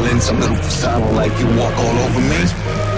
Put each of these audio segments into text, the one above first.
smiling, some little facade, like you walk all over me.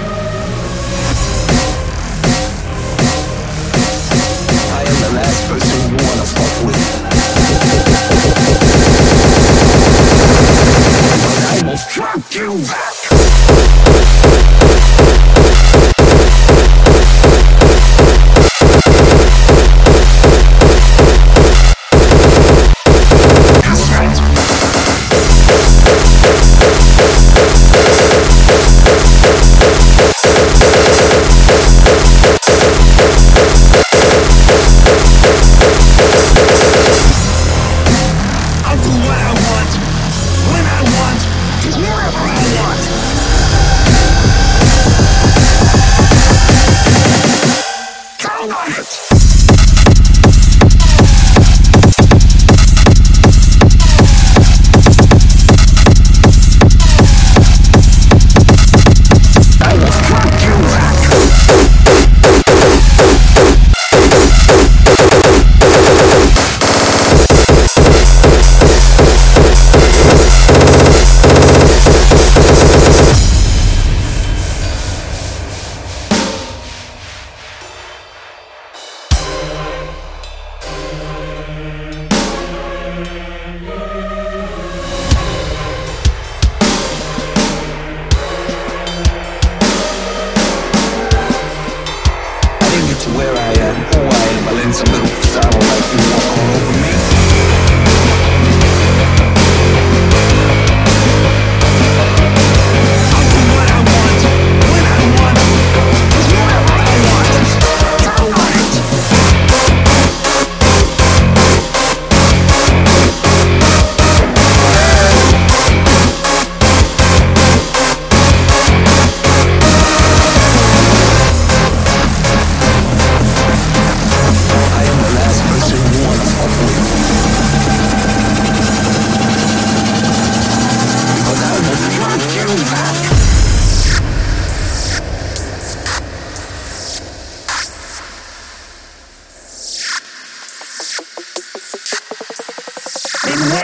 down on it. It's a little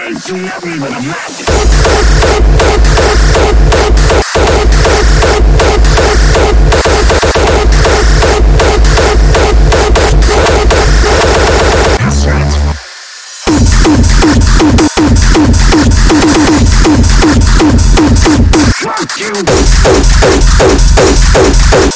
you never even imagined. Fuck you!